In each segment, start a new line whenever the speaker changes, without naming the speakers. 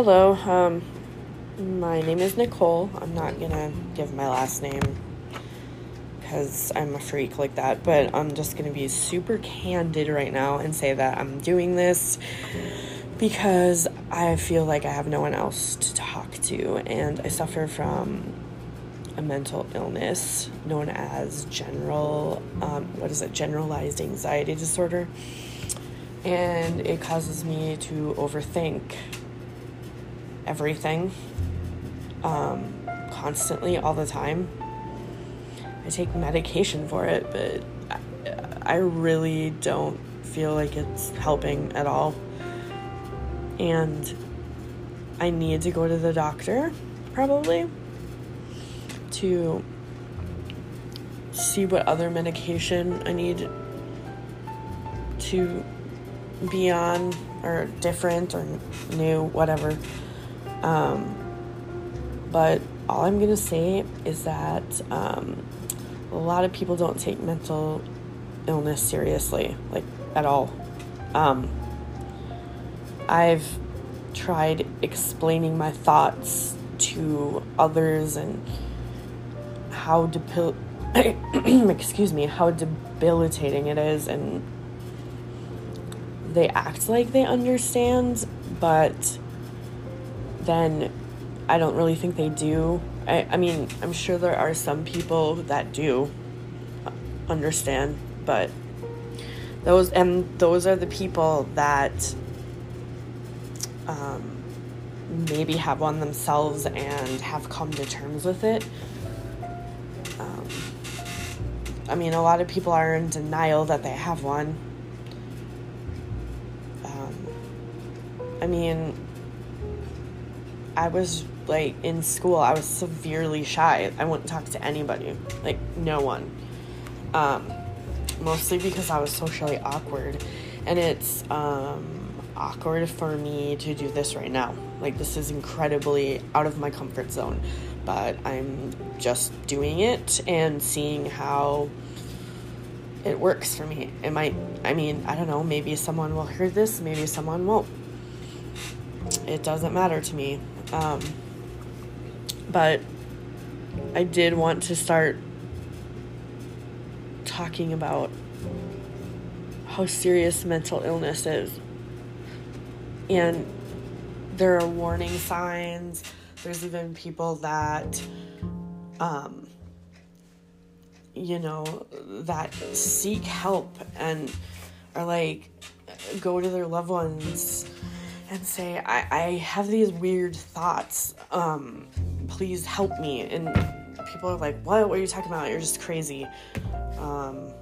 Hello, um, my name is Nicole. I'm not gonna give my last name because I'm a freak like that, but I'm just gonna be super candid right now and say that I'm doing this because I feel like I have no one else to talk to, and I suffer from a mental illness known as general, um, what is it, generalized anxiety disorder. And it causes me to overthink everything um, constantly, all the time. I take medication for it, but I, I really don't feel like it's helping at all. And I need to go to the doctor, probably, to see what other medication I need to be on, or different, or new, whatever. Um, but all I'm going to say is that um, a lot of people don't take mental illness seriously, like at all. Um, I've tried explaining my thoughts to others and how debil- excuse me how debilitating it is and they act like they understand but then I don't really think they do. I, I mean, I'm sure there are some people that do understand, but those and those are the people that um, maybe have one themselves and have come to terms with it. Um, I mean, a lot of people are in denial that they have one. Um, I mean, I was like in school, I was severely shy. I wouldn't talk to anybody, like no one. Um, mostly because I was socially awkward, and it's um, awkward for me to do this right now. Like this is incredibly out of my comfort zone, but I'm just doing it and seeing how it works for me. It might, I mean, I don't know, maybe someone will hear this, maybe someone won't. It doesn't matter to me. Um, but I did want to start talking about how serious mental illness is. And there are warning signs. There's even people that, um, you know, that seek help and are like, go to their loved ones and say, I, I have these weird thoughts. Um, please help me. And people are like, what? What are you talking about? You're just crazy. Um,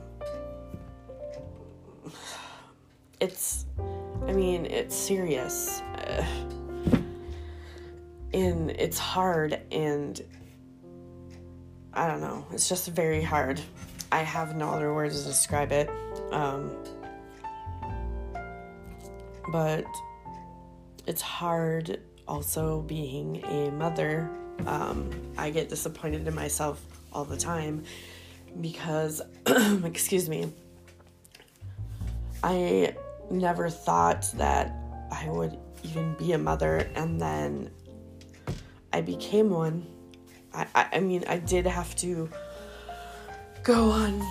it's, I mean, it's serious. And it's hard, and I don't know. It's just very hard. I have no other words to describe it. Um, but it's hard also being a mother. Um, I get disappointed in myself all the time because, excuse me, I never thought that I would even be a mother, and then I became one. I, I, I mean, I did have to go on,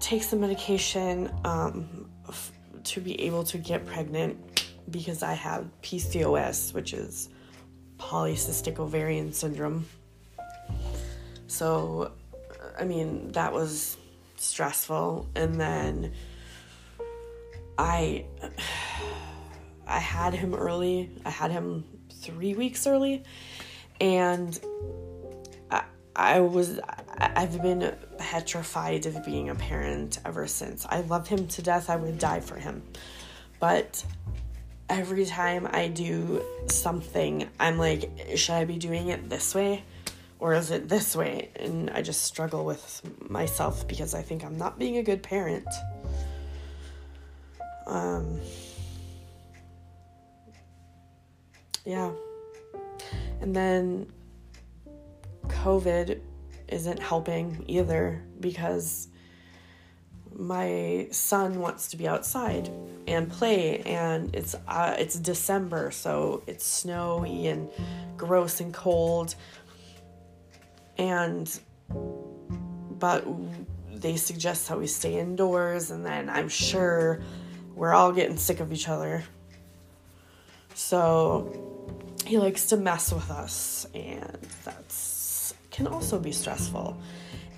take some medication um, f- to be able to get pregnant because I have PCOS, which is polycystic ovarian syndrome. So, I mean, that was stressful. And then I I had him early. I had him 3 weeks early and I, I was I've been petrified of being a parent ever since. I love him to death. I would die for him. But every time I do something, I'm like, should I be doing it this way? Or is it this way? And I just struggle with myself because I think I'm not being a good parent. Um, yeah. And then COVID isn't helping either because my son wants to be outside and play and it's uh, it's December so it's snowy and gross and cold. And but they suggest that we stay indoors and then I'm sure we're all getting sick of each other. So he likes to mess with us and that's can also be stressful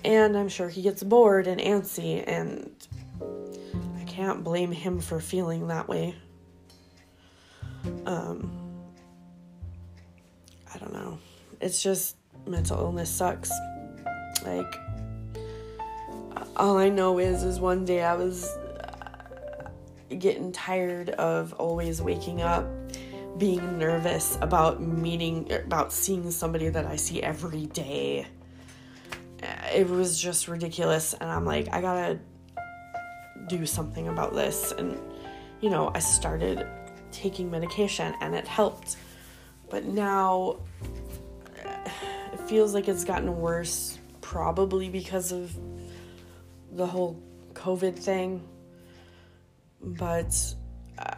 and I'm sure he gets bored and antsy, and I can't blame him for feeling that way. Um, I don't know. It's just mental illness sucks. Like, all I know is, is one day I was uh, getting tired of always waking up being nervous about meeting about seeing somebody that I see every day it was just ridiculous and i'm like i gotta do something about this. And you know i started taking medication and it helped. But now it feels like it's gotten worse probably because of the whole covid thing. But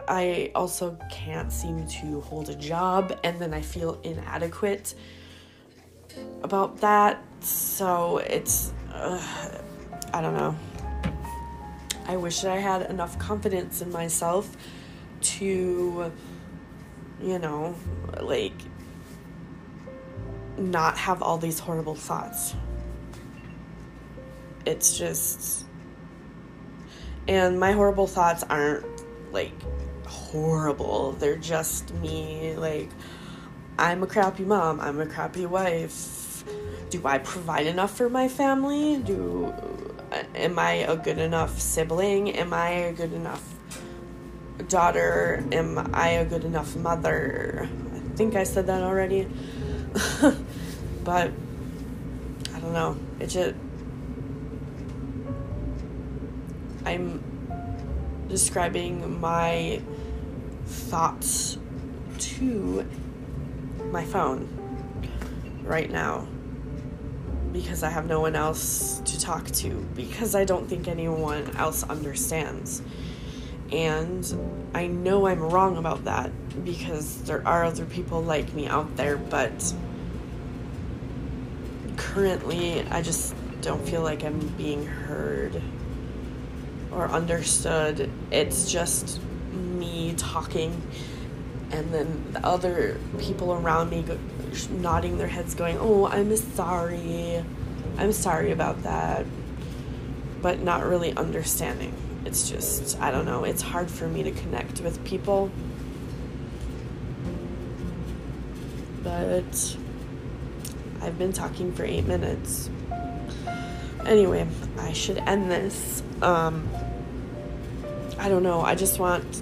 i also can't seem to hold a job and then i feel inadequate about that so it's, uh, I don't know. I wish that I had enough confidence in myself to, you know, like, not have all these horrible thoughts. It's just. And my horrible thoughts aren't like horrible. They're just me, like, I'm a crappy mom, I'm a crappy wife, do I provide enough for my family? Do uh, am I a good enough sibling? Am I a good enough daughter? Am I a good enough mother? I think I said that already. but I don't know. It just I'm describing my thoughts to my phone right now because I have no one else to talk to, because I don't think anyone else understands. And I know I'm wrong about that because there are other people like me out there, but currently I just don't feel like I'm being heard or understood. It's just me talking, and then the other people around me go, nodding their heads, going, Oh, I'm sorry. I'm sorry about that. But not really understanding. It's just, I don't know, it's hard for me to connect with people. But I've been talking for eight minutes. Anyway, I should end this. Um, I don't know, I just want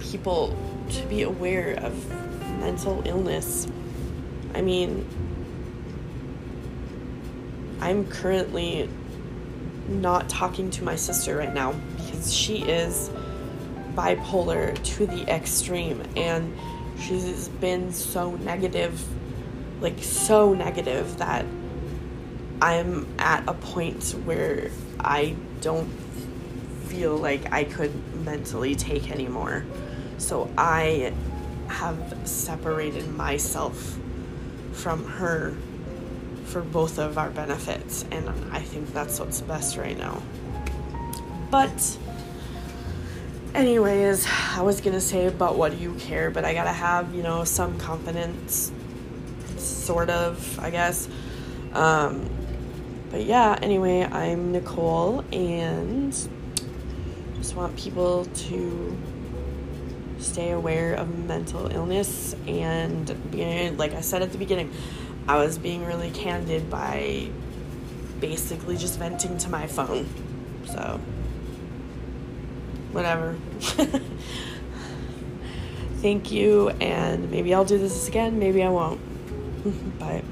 people to be aware of mental illness. I mean, I'm currently not talking to my sister right now because she is bipolar to the extreme and she's been so negative, like so negative that I'm at a point where I don't feel like I could mentally take anymore. So I have separated myself from her for both of our benefits, and I think that's what's best right now. But, anyways, I was gonna say, about what do you care? But I gotta have, you know, some confidence, sort of, I guess. Um, but yeah, anyway, I'm Nicole, and just want people to stay aware of mental illness and being like I said at the beginning, I was being really candid by basically just venting to my phone. So whatever. Thank you and maybe I'll do this again, maybe I won't. Bye.